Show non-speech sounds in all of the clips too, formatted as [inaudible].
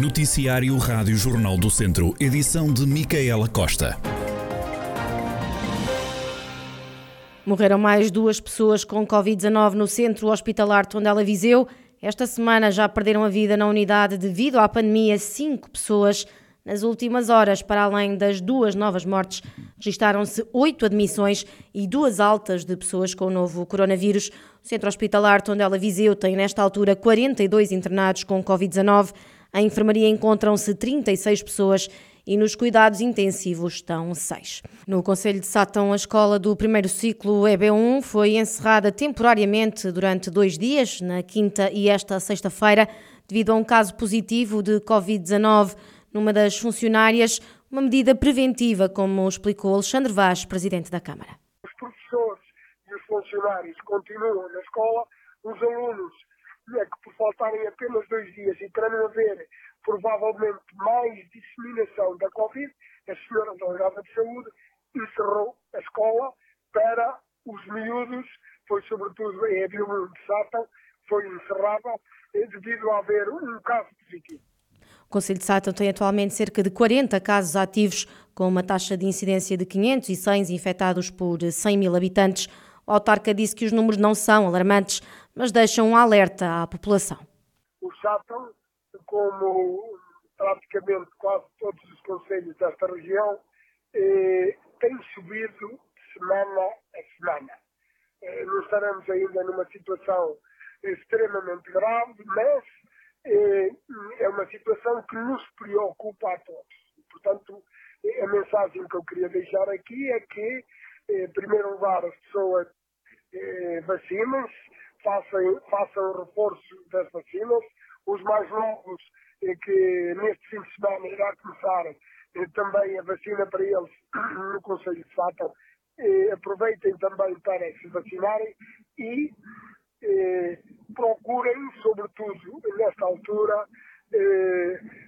Noticiário Rádio Jornal do Centro, edição de Micaela Costa. Morreram mais duas pessoas com Covid-19 no centro hospitalar Tondela Viseu. Esta semana já perderam a vida na unidade devido à pandemia cinco pessoas. Nas últimas horas, para além das duas novas mortes, registaram-se oito admissões e duas altas de pessoas com o novo coronavírus. O centro hospitalar Tondela Viseu tem nesta altura 42 internados com Covid-19. A enfermaria encontram-se 36 pessoas e nos cuidados intensivos estão seis. No Conselho de Sátão, a escola do primeiro ciclo EB1 foi encerrada temporariamente durante dois dias, na quinta e esta sexta-feira, devido a um caso positivo de Covid-19 numa das funcionárias, uma medida preventiva, como explicou Alexandre Vaz, presidente da Câmara. Os professores e os funcionários continuam na escola, os alunos por faltarem apenas dois dias e não haver provavelmente mais disseminação da Covid, a senhora delegada de saúde encerrou a escola para os miúdos, foi sobretudo em abril de Sátão, foi encerrada eh, devido a haver um caso positivo. O Conselho de Sátão tem atualmente cerca de 40 casos ativos, com uma taxa de incidência de 506 infectados por 100 mil habitantes. O autarca disse que os números não são alarmantes, mas deixam um alerta à população. O Sátão como praticamente quase todos os conselhos desta região, eh, tem subido semana a semana. Eh, não estaremos ainda numa situação extremamente grave, mas eh, é uma situação que nos preocupa a todos. Portanto, a mensagem que eu queria deixar aqui é que, eh, em primeiro lugar, as pessoas eh, vacinem-se, façam, façam o reforço das vacinas, os mais novos, eh, que neste fim de semana irá começar eh, também a vacina para eles [clears throat] no Conselho de Sátão, eh, aproveitem também para se vacinarem e procurem, sobretudo nesta altura,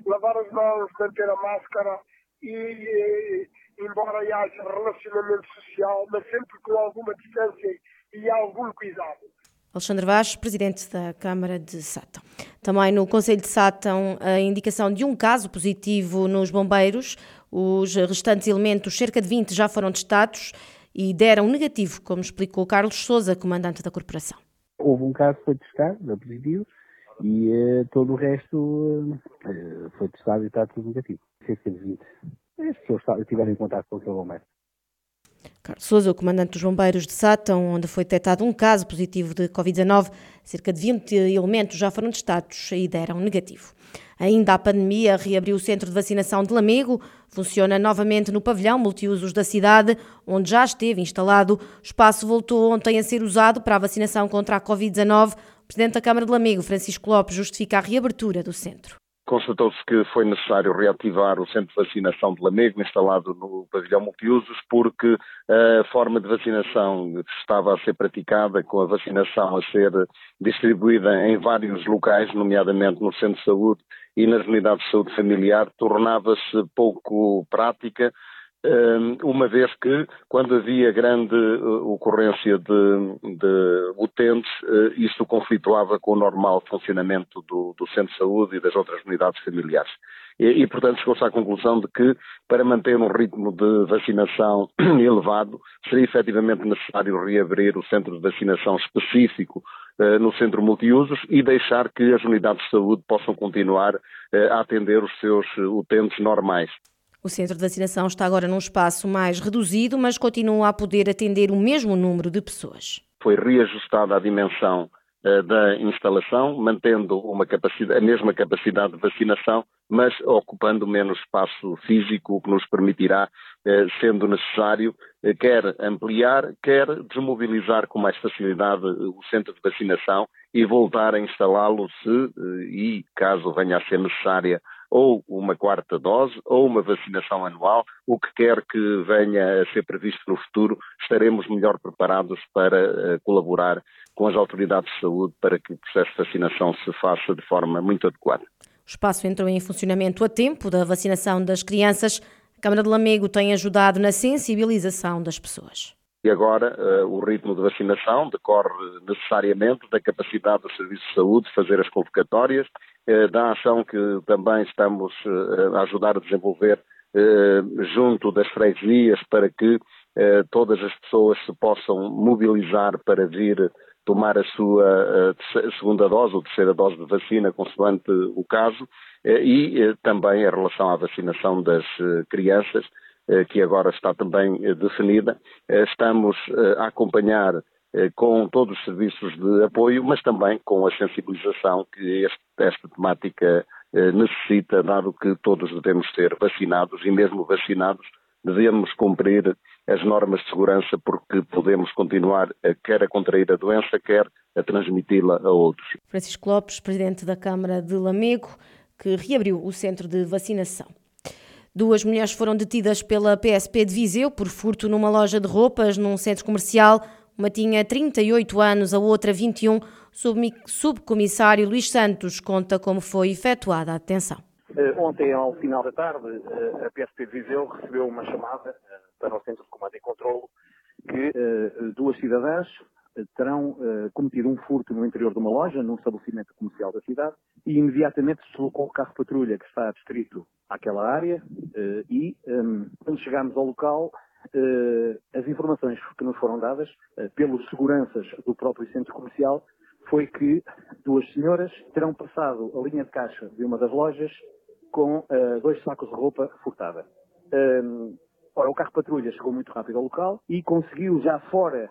lavar as mãos, manter a máscara e, embora haja relacionamento social, mas sempre com alguma distância e algum cuidado. Alexandre Vaz, presidente da Câmara de Sátão. Também no Conselho de Sátão, a indicação de um caso positivo nos bombeiros. Os restantes elementos, cerca de 20, já foram testados e deram negativo, como explicou Carlos Souza, comandante da corporação. Houve um caso que foi testado, da positivo, e uh, todo o resto uh, foi testado e está tudo negativo. Cerca de 20. As pessoas estiveram em contato com o seu bombeiro. Carlos Souza, o comandante dos bombeiros de Sátão, onde foi detectado um caso positivo de Covid-19. Cerca de 20 elementos já foram testados e deram negativo. Ainda a pandemia reabriu o centro de vacinação de Lamego, funciona novamente no pavilhão multiusos da cidade, onde já esteve instalado. O espaço voltou ontem a ser usado para a vacinação contra a Covid-19. O Presidente da Câmara de Lamego, Francisco Lopes, justifica a reabertura do centro. Constatou-se que foi necessário reativar o centro de vacinação de Lamego, instalado no pavilhão multiusos, porque a forma de vacinação estava a ser praticada, com a vacinação a ser distribuída em vários locais, nomeadamente no centro de saúde e nas unidades de saúde familiar, tornava-se pouco prática uma vez que, quando havia grande uh, ocorrência de, de utentes, uh, isso conflituava com o normal funcionamento do, do, centro de saúde e das outras unidades familiares. E, e, portanto, chegou-se à conclusão de que, para manter um ritmo de vacinação [clears throat] elevado, seria efetivamente necessário reabrir o centro de vacinação específico uh, no centro multiusos e deixar que as unidades de saúde possam continuar a atender os seus utentes normais. O centro de vacinação está agora num espaço mais reduzido, mas continua a poder atender o mesmo número de pessoas. Foi reajustada a dimensão uh, da instalação, mantendo uma a mesma capacidade de vacinação, mas ocupando menos espaço físico, o que nos permitirá, uh, sendo necessário, uh, quer ampliar, quer desmobilizar com mais facilidade o centro de vacinação e voltar a instalá-lo se, e caso venha a ser necessária ou uma quarta dose ou uma vacinação anual, o que quer que venha a ser previsto no futuro, estaremos melhor preparados para uh, colaborar com as autoridades de saúde para que o processo de vacinação se faça de forma muito adequada. O espaço entrou em funcionamento a tempo da vacinação das crianças. A Câmara de Lamego tem ajudado na sensibilização das pessoas. E agora uh, o ritmo de vacinação decorre necessariamente da capacidade do Serviço de Saúde de fazer as convocatórias, da ação que também estamos uh, a ajudar a desenvolver junto das freguesias para que todas as pessoas se possam mobilizar para vir tomar a sua segunda dose ou terceira dose de vacina, consoante o caso, e também em relação à vacinação das crianças, eh, que agora está também eh, definida. Eh, estamos a acompanhar com todos os serviços de apoio, mas também com a sensibilização que este, esta temática necessita, dado que todos devemos ser vacinados e mesmo vacinados devemos cumprir as normas de segurança porque podemos continuar a, quer a contrair a doença, quer a transmiti-la a outros. Francisco Lopes, Presidente da Câmara de Lamego, que reabriu o centro de vacinação. Duas mulheres foram detidas pela PSP de Viseu por furto numa loja de roupas num centro comercial. Uma tinha 38 anos, a outra 21. O subcomissário Luís Santos conta como foi efetuada a detenção. Eh, ontem, ao final da tarde, eh, a PSP de Viseu recebeu uma chamada eh, para o Centro de Comando e Controlo que duas cidadãs terão cometido um furto no interior de uma loja, num estabelecimento comercial da cidade, e imediatamente se deslocou o carro patrulha que está distrito àquela área e, ehm, quando chegámos ao local, as informações que nos foram dadas uh, pelos seguranças do próprio centro comercial foi que duas senhoras terão passado a linha de caixa de uma das lojas com dois sacos de roupa furtada. Um, ora, o carro patrulha chegou muito rápido ao local e conseguiu já fora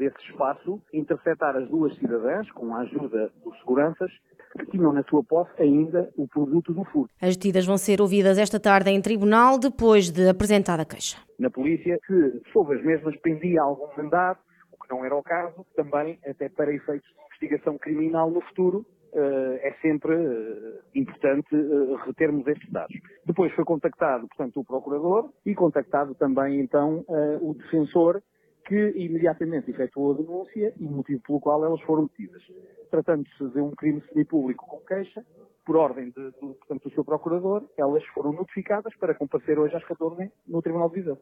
desse espaço interceptar as duas cidadãs com a ajuda dos seguranças que tinham na sua posse ainda o produto do furto. As detidas vão ser ouvidas esta tarde em tribunal depois de apresentada a queixa. Na polícia, que sobre as mesmas pendia algum mandado, o que não era o caso, também até para efeitos de investigação criminal no futuro, Uh, é sempre uh, importante uh, retermos estes dados. Depois foi contactado, portanto, o procurador e contactado também, então, o defensor que imediatamente efetuou a denúncia e motivo pelo qual elas foram detidas. Tratando-se de um crime semipúblico com queixa, por ordem de, de, portanto, do seu procurador, elas foram notificadas para comparecer hoje às 14 no Tribunal de Viseu.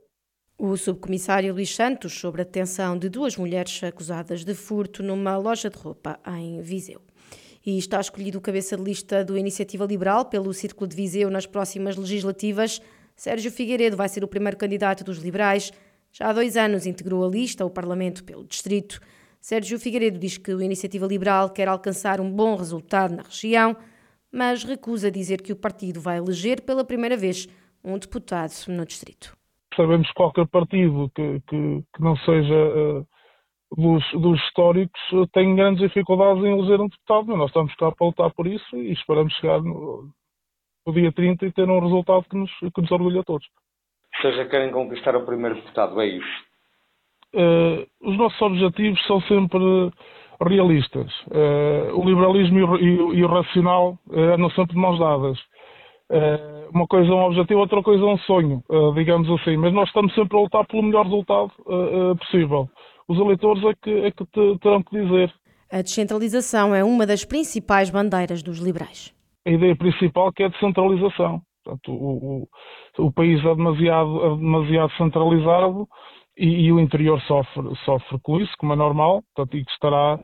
O subcomissário Luís Santos sobre a detenção de duas mulheres acusadas de furto numa loja de roupa em Viseu. E está escolhido o cabeça de lista do Iniciativa Liberal pelo Círculo de Viseu nas próximas legislativas. Sérgio Figueiredo vai ser o primeiro candidato dos liberais já há dois anos integrou a lista ao Parlamento pelo Distrito. Sérgio Figueiredo diz que a Iniciativa Liberal quer alcançar um bom resultado na região, mas recusa dizer que o partido vai eleger pela primeira vez um deputado no Distrito. Sabemos que qualquer partido que, que, que não seja uh, dos, dos, históricos uh, tem grandes dificuldades em eleger um deputado, mas nós estamos cá para lutar por isso e esperamos chegar no, no dia 30 e ter um resultado que nos, que nos orgulha a todos seja, querem conquistar o primeiro deputado, é isso? Uh, os nossos objetivos são sempre realistas. Uh, o liberalismo e o, e, e o racional uh, andam sempre de mãos dadas. Uh, uma coisa é um objetivo, outra coisa é um sonho, digamos assim. Mas nós estamos sempre a lutar pelo melhor resultado possível. Os eleitores é que, é que te, terão que dizer. A descentralização é uma das principais bandeiras dos liberais. A ideia principal que é a descentralização. Portanto, o, o, o país é demasiado, é demasiado centralizado e, e, o interior sofre, sofre com isso, como é normal, portanto, e que estará,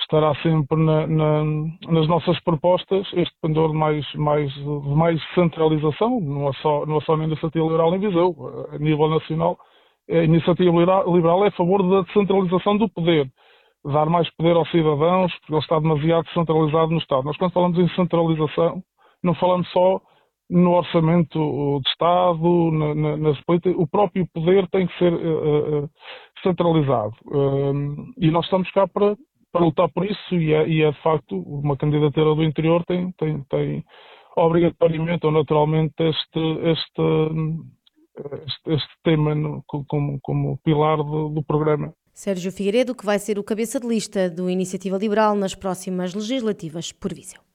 estará sempre na, na, nas nossas propostas este pendor de mais, mais, mais centralização, não é, só, não é só na iniciativa liberal em Viseu, a nível nacional, a iniciativa liberal é a favor da descentralização do poder, dar mais poder aos cidadãos, porque ele está demasiado centralizado no Estado. Nós, quando falamos em centralização, não falamos só no orçamento de Estado, na, na, nas políticas, o próprio poder tem que ser uh, centralizado. Uh, e nós estamos cá para, para lutar por isso e é, e é, de facto uma candidatura do interior tem, tem, tem obrigatoriamente ou naturalmente este, este, este, este tema no, como, como pilar do, do programa. Sérgio Figueiredo, que vai ser o cabeça de lista do Iniciativa Liberal nas próximas legislativas por Viseu.